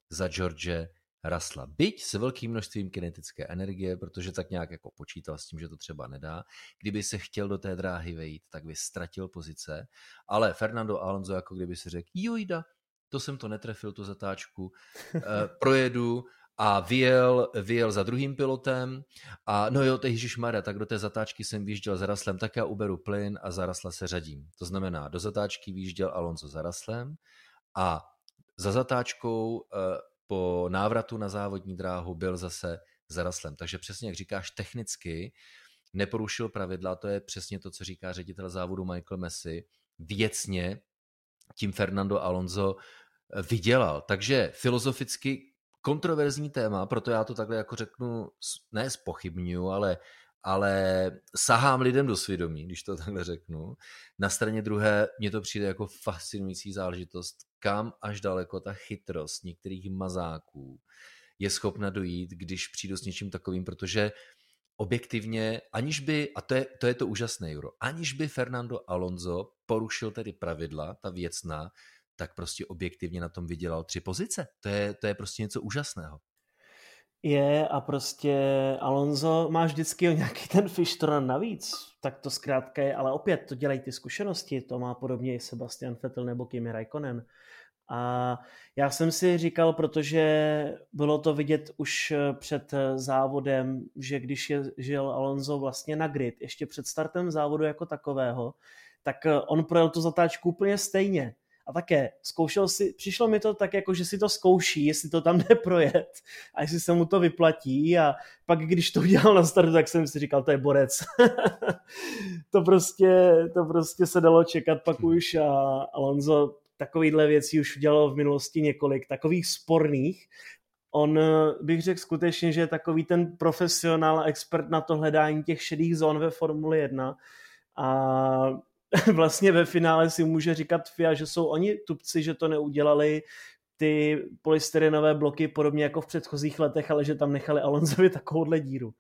za George Rasla. Byť s velkým množstvím kinetické energie, protože tak nějak jako počítal s tím, že to třeba nedá. Kdyby se chtěl do té dráhy vejít, tak by ztratil pozice. Ale Fernando Alonso jako kdyby si řekl, jojda, to jsem to netrefil, tu zatáčku, e, projedu a vyjel, vyjel za druhým pilotem a no jo, teď Mara, tak do té zatáčky jsem vyjížděl za Raslem, tak já uberu plyn a za Rasla se řadím. To znamená, do zatáčky vyjížděl Alonso za Raslem a za zatáčkou e, po návratu na závodní dráhu byl zase zaraslem. Takže přesně jak říkáš, technicky neporušil pravidla, to je přesně to, co říká ředitel závodu Michael Messi. Věcně tím Fernando Alonso eh, vydělal. Takže filozoficky kontroverzní téma, proto já to takhle jako řeknu, ne spochybnuju, ale ale sahám lidem do svědomí, když to takhle řeknu. Na straně druhé mně to přijde jako fascinující záležitost, kam až daleko ta chytrost některých mazáků je schopna dojít, když přijdu s něčím takovým, protože objektivně, aniž by, a to je, to je to úžasné, Euro, aniž by Fernando Alonso porušil tedy pravidla, ta věcná, tak prostě objektivně na tom vydělal tři pozice. To je, to je prostě něco úžasného. Je a prostě Alonso má vždycky nějaký ten fištron navíc, tak to zkrátka je, ale opět to dělají ty zkušenosti, to má podobně i Sebastian Vettel nebo Kimi Raikkonen. A já jsem si říkal, protože bylo to vidět už před závodem, že když je, žil Alonso vlastně na grid, ještě před startem závodu jako takového, tak on projel tu zatáčku úplně stejně a také zkoušel si, přišlo mi to tak jako, že si to zkouší, jestli to tam jde projet a jestli se mu to vyplatí a pak když to udělal na startu, tak jsem si říkal, to je borec. to, prostě, to prostě se dalo čekat pak už a Alonso takovýhle věcí už udělal v minulosti několik, takových sporných On eh, bych řekl skutečně, že je takový ten profesionál a expert na to hledání těch šedých zón ve Formuli 1 a vlastně ve finále si může říkat FIA, že jsou oni tupci, že to neudělali, ty polystyrenové bloky podobně jako v předchozích letech, ale že tam nechali Alonsovi takovouhle díru.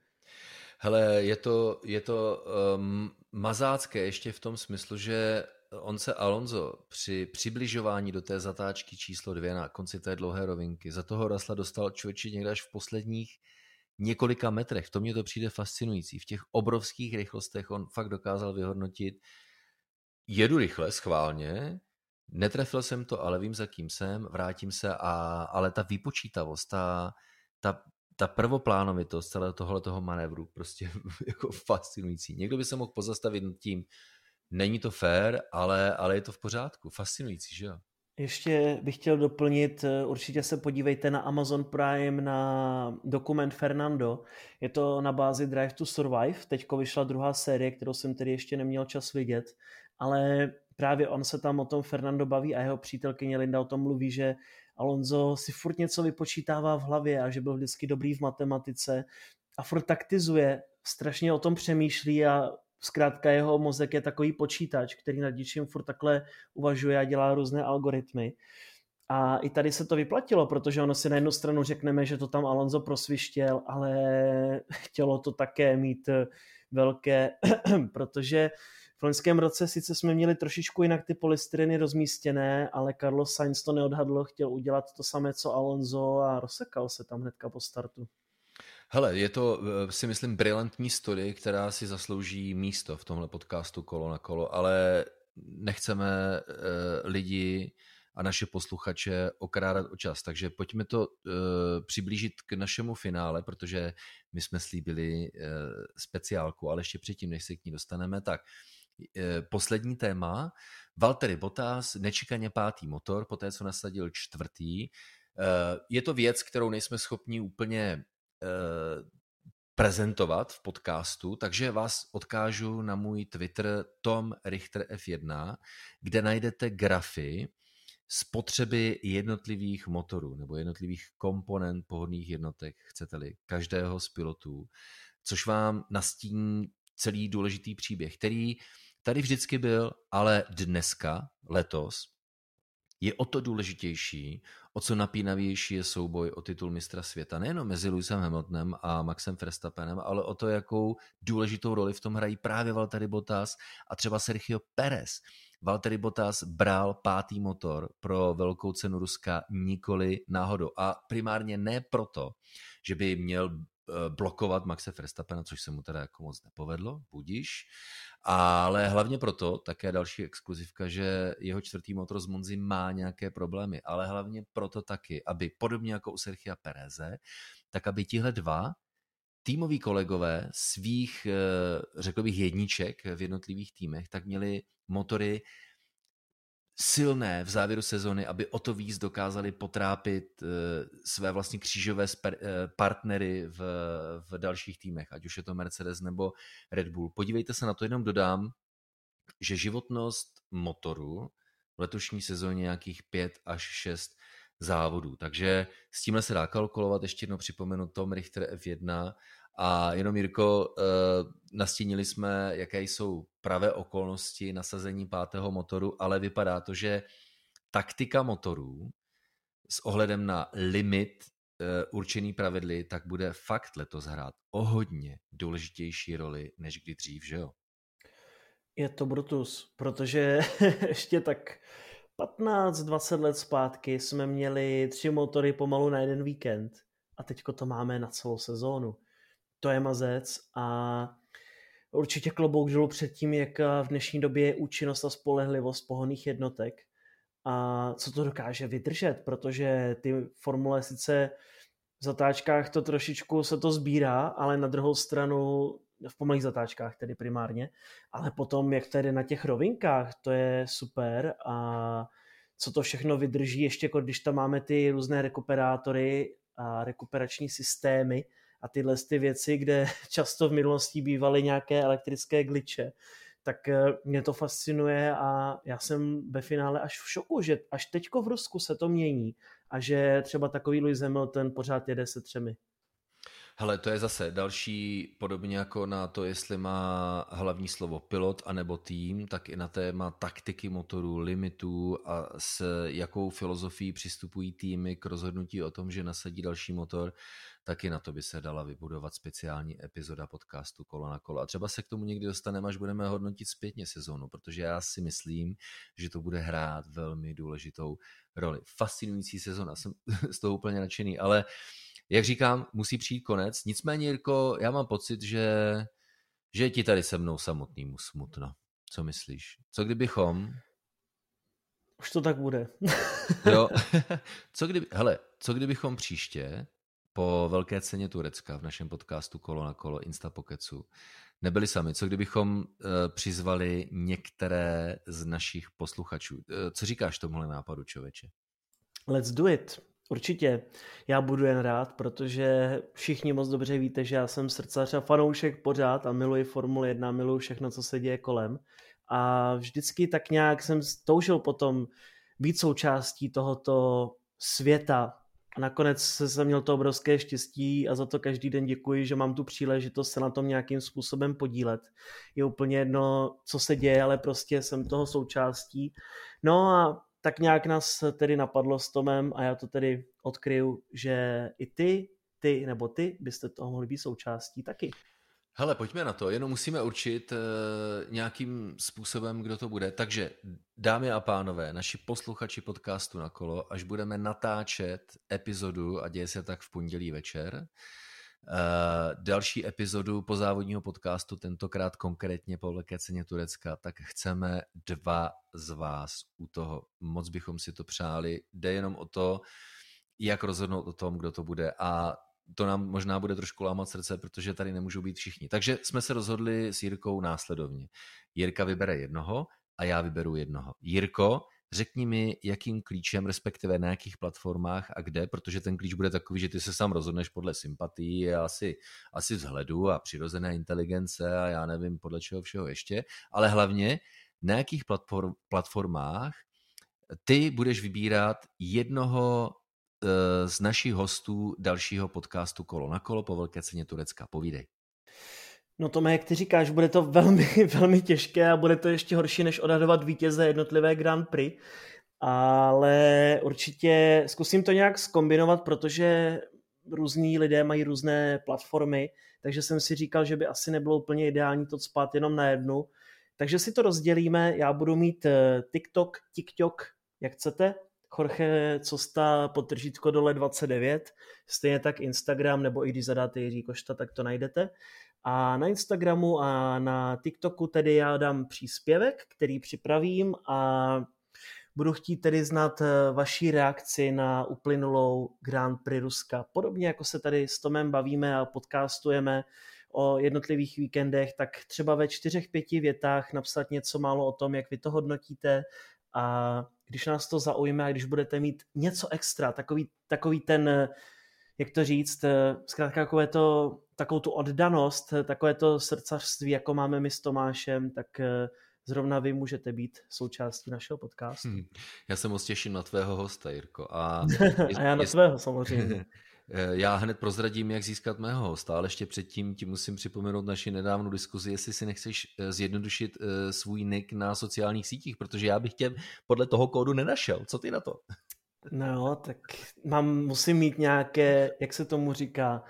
Hele, je to, je to um, mazácké ještě v tom smyslu, že on se Alonso při přibližování do té zatáčky číslo dvě na konci té dlouhé rovinky za toho Rasla dostal člověči někde až v posledních několika metrech. To mě to přijde fascinující. V těch obrovských rychlostech on fakt dokázal vyhodnotit, jedu rychle, schválně, netrefil jsem to, ale vím, za kým jsem, vrátím se, a, ale ta vypočítavost, ta, ta, ta prvoplánovitost celého tohle toho manévru, prostě jako fascinující. Někdo by se mohl pozastavit tím, není to fair, ale, ale je to v pořádku. Fascinující, že jo? Ještě bych chtěl doplnit, eh, určitě se podívejte na Amazon Prime na dokument Fernando. Je to na bázi Drive to Survive. Teďko vyšla druhá série, kterou jsem tedy ještě neměl čas vidět, ale právě on se tam o tom Fernando baví a jeho přítelkyně Linda o tom mluví, že Alonso si furt něco vypočítává v hlavě a že byl vždycky dobrý v matematice a furt taktizuje, strašně o tom přemýšlí a zkrátka jeho mozek je takový počítač, který nad něčím furt takhle uvažuje a dělá různé algoritmy. A i tady se to vyplatilo, protože ono si na jednu stranu řekneme, že to tam Alonso prosvištěl, ale chtělo to také mít velké, protože v loňském roce sice jsme měli trošičku jinak ty polystyreny rozmístěné, ale Carlos Sainz to neodhadl, chtěl udělat to samé, co Alonso a rozsekal se tam hnedka po startu. Hele, je to, eh, si myslím, brilantní story, která si zaslouží místo v tomhle podcastu kolo na kolo, ale nechceme uh, lidi a naše posluchače okrádat o čas, takže pojďme to uh, přiblížit k našemu finále, protože my jsme slíbili uh, speciálku, ale ještě předtím, než se k ní dostaneme, tak uh, poslední téma, Valtteri Bottas, nečekaně pátý motor, poté co nasadil čtvrtý, je to věc, kterou nejsme schopni úplně prezentovat v podcastu, takže vás odkážu na můj Twitter Tom Richter F1, kde najdete grafy spotřeby jednotlivých motorů nebo jednotlivých komponent pohodných jednotek, chcete-li, každého z pilotů, což vám nastíní celý důležitý příběh, který tady vždycky byl, ale dneska, letos, je o to důležitější, o co napínavější je souboj o titul mistra světa. Nejenom mezi Lewisem Hamiltonem a Maxem Verstappenem, ale o to, jakou důležitou roli v tom hrají právě Valtteri Bottas a třeba Sergio Perez. Valtteri Bottas bral pátý motor pro velkou cenu Ruska nikoli náhodou. A primárně ne proto, že by měl eh, blokovat Maxe Verstappena, což se mu teda jako moc nepovedlo, budíš, ale hlavně proto, také další exkluzivka, že jeho čtvrtý motor z Monzy má nějaké problémy, ale hlavně proto taky, aby podobně jako u Sergia Pereze, tak aby tihle dva týmoví kolegové svých, eh, řekl bych, jedniček v jednotlivých týmech, tak měli motory silné v závěru sezony, aby o to víc dokázali potrápit eh, své vlastně křížové eh, partnery v, v dalších týmech, ať už je to Mercedes nebo Red Bull. Podívejte se na to, jenom dodám, že životnost motoru v letošní sezóně nějakých 5 až 6 závodů. Takže s tímhle se dá kalkulovat. Ještě jednou připomenu Tom Richter F1 a jenom, Jirko, eh, nastínili jsme, jaké jsou pravé okolnosti nasazení pátého motoru, ale vypadá to, že taktika motorů s ohledem na limit eh, určený pravidly, tak bude fakt letos hrát o hodně důležitější roli, než kdy dřív, že jo? Je to Brutus, protože ještě tak 15-20 let zpátky jsme měli tři motory pomalu na jeden víkend a teďko to máme na celou sezónu to je mazec a určitě klobouk dolů před tím, jak v dnešní době je účinnost a spolehlivost pohonných jednotek. A co to dokáže vydržet, protože ty formule sice v zatáčkách to trošičku se to sbírá, ale na druhou stranu v pomalých zatáčkách tedy primárně, ale potom jak tedy na těch rovinkách, to je super. A co to všechno vydrží, ještě jako když tam máme ty různé rekuperátory a rekuperační systémy, tyhle ty věci, kde často v minulosti bývaly nějaké elektrické glitche, tak eh, mě to fascinuje a já jsem ve finále až v šoku, že až teďko v Rusku se to mění a že třeba takový Lewis Hamilton pořád jede se třemi. Hele, to je zase další, podobně jako na to, jestli má hlavní slovo pilot anebo tým, tak i na téma taktiky motorů, limitů a s jakou filozofií přistupují týmy k rozhodnutí o tom, že nasadí další motor, taky na to by se dala vybudovat speciální epizoda podcastu Kolo na kolo. A třeba se k tomu někdy dostaneme, až budeme hodnotit zpětně sezónu, protože já si myslím, že to bude hrát velmi důležitou roli. Fascinující sezona, jsem z toho úplně nadšený, ale jak říkám, musí přijít konec. Nicméně, Jirko, já mám pocit, že, že je ti tady se mnou samotnýmu smutno. Co myslíš? Co kdybychom... Už to tak bude. jo. co kdyby, hele, co kdybychom příště po velké ceně Turecka v našem podcastu Kolo na kolo Instapokecu nebyli sami. Co kdybychom uh, přizvali některé z našich posluchačů? Uh, co říkáš tomuhle nápadu, čověče? Let's do it. Určitě. Já budu jen rád, protože všichni moc dobře víte, že já jsem srdcař a fanoušek pořád a miluji Formule 1, miluji všechno, co se děje kolem. A vždycky tak nějak jsem toužil potom být součástí tohoto světa. A nakonec jsem měl to obrovské štěstí a za to každý den děkuji, že mám tu příležitost se na tom nějakým způsobem podílet. Je úplně jedno, co se děje, ale prostě jsem toho součástí. No a tak nějak nás tedy napadlo s Tomem a já to tedy odkryju, že i ty, ty nebo ty byste toho mohli být součástí taky. Hele, pojďme na to, jenom musíme určit uh, nějakým způsobem, kdo to bude. Takže, dámy a pánové, naši posluchači podcastu na kolo, až budeme natáčet epizodu, a děje se tak v pondělí večer, další epizodu po závodního podcastu, tentokrát konkrétně po velké ceně Turecka, tak chceme dva z vás u toho. Moc bychom si to přáli. Jde jenom o to, jak rozhodnout o tom, kdo to bude a to nám možná bude trošku lámat srdce, protože tady nemůžou být všichni. Takže jsme se rozhodli s Jirkou následovně. Jirka vybere jednoho a já vyberu jednoho. Jirko, řekni mi, jakým klíčem, respektive na jakých platformách a kde, protože ten klíč bude takový, že ty se sám rozhodneš podle sympatí a asi, asi vzhledu a přirozené inteligence a já nevím podle čeho všeho ještě, ale hlavně na jakých platform, platformách ty budeš vybírat jednoho eh, z našich hostů dalšího podcastu Kolo na kolo po velké ceně Turecka. Povídej. No to jak ty říkáš, bude to velmi, velmi těžké a bude to ještě horší, než odhadovat vítěze jednotlivé Grand Prix. Ale určitě zkusím to nějak skombinovat, protože různí lidé mají různé platformy, takže jsem si říkal, že by asi nebylo úplně ideální to spát jenom na jednu. Takže si to rozdělíme, já budu mít eh, TikTok, TikTok, jak chcete, Jorge Costa podtržítko dole 29, stejně tak Instagram, nebo i když zadáte Jiří Košta, tak to najdete. A na Instagramu a na TikToku tedy já dám příspěvek, který připravím a budu chtít tedy znát eh, vaší reakci na uplynulou Grand Prix Ruska. Podobně jako se tady s Tomem bavíme a podcastujeme o jednotlivých víkendech, tak třeba ve čtyřech, pěti větách napsat něco málo o tom, jak vy to hodnotíte a když nás to zaujme a když budete mít něco extra, takový, takový ten jak to říct, eh, zkrátka takové to, takovou tu oddanost, eh, takové to srdcařství, jako máme my s Tomášem, tak eh, zrovna vy můžete být součástí našeho podcastu. Hmm. Já se moc těším na tvého hosta, Jirko. A, a já na tvého samozřejmě. Já hned prozradím, jak získat mého hosta, ale ještě předtím ti musím připomenout naši nedávnou diskuzi, jestli si nechceš zjednodušit svůj nick na sociálních sítích, protože já bych tě podle toho kódu nenašel. Co ty na to? No, tak mám, musím mít nějaké, jak se tomu říká,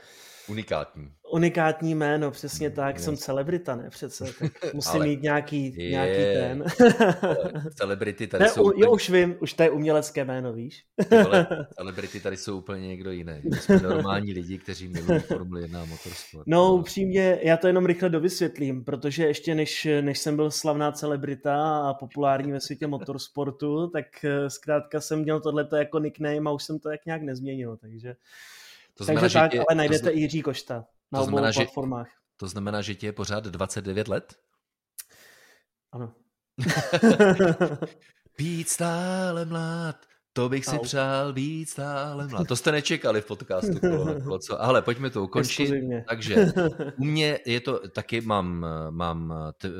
Unikátní. Unikátní jméno, přesně mm, tak. Yes. Jsem celebrita, ne přece. Tak musím Ale mít nějaký, je, nějaký ten. celebrity tady ne, jsou... úplně... Jo, už vím, už to je umělecké jméno, víš? Ale celebrity tady jsou úplně někdo jiný. My jsme normální lidi, kteří milují Formule 1 a motorsport. No, no, upřímně, já to jenom rychle dovysvětlím, protože ještě než, než jsem byl slavná celebrita a populární ve světě motorsportu, tak eh, zkrátka jsem měl tohleto jako nickname a už jsem to jak nějak nezměnil, takže... To znamená, Takže tak, tě, ale najdete to, i Jiří Košta na to obou znamená, platformách. Že, to znamená, že ti je pořád 29 let? Ano. Být stále mlád, To bych si Au. přál být stále mlad. To jste nečekali v podcastu, kolo, co? Ale pojďme to ukončit. Takže u mě je to, taky mám, mám t, uh,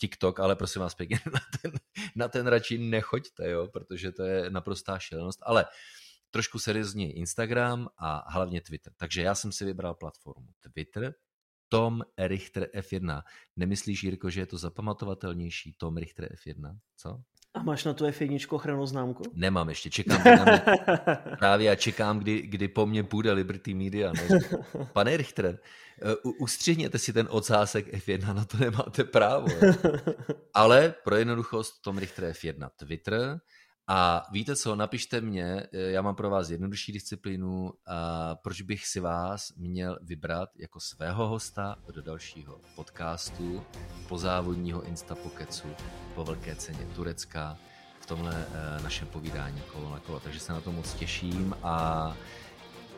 TikTok, ale prosím vás pěkně, na ten, na ten radši nechoďte, jo, protože to je naprostá šílenost. Ale trošku seriózně Instagram a hlavně Twitter. Takže já jsem si vybral platformu Twitter, Tom Richter F1. Nemyslíš, Jirko, že je to zapamatovatelnější Tom Richter F1? Co? A máš na tu F1 ochranou známku? Nemám ještě, čekám. Mě, právě já čekám, kdy, kdy po mně půjde Liberty Media. Ne? Pane Richter, uh, ustřihněte si ten ocásek F1, na to nemáte právo. Ale pro jednoduchost Tom Richter F1 Twitter, a víte co, napište mě, eh, já mám pro vás jednodušší disciplínu, a proč bych si vás měl vybrat jako svého hosta do dalšího podcastu pozávodního Instapokecu po velké ceně Turecka v tomhle eh, našem povídání kolo na kolo. Takže se na to moc těším a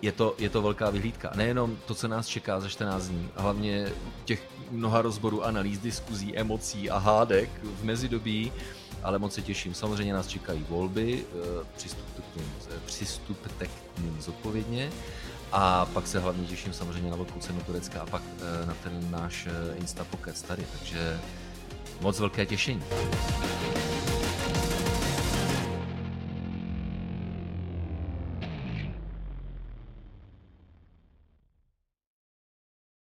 je to, je to velká vyhlídka. Nejenom to, co nás čeká za 14 dní, hlavně těch mnoha rozborů, analýz, diskuzí, emocí a hádek v mezidobí, ale moc se těším. Samozřejmě nás čekají volby, eh, přistupte k ním, eh, přistupte k ním zodpovědně a pak se hlavně těším samozřejmě na velkou cenu Turecka a pak eh, na ten náš Insta Pocket tady, takže moc velké těšení.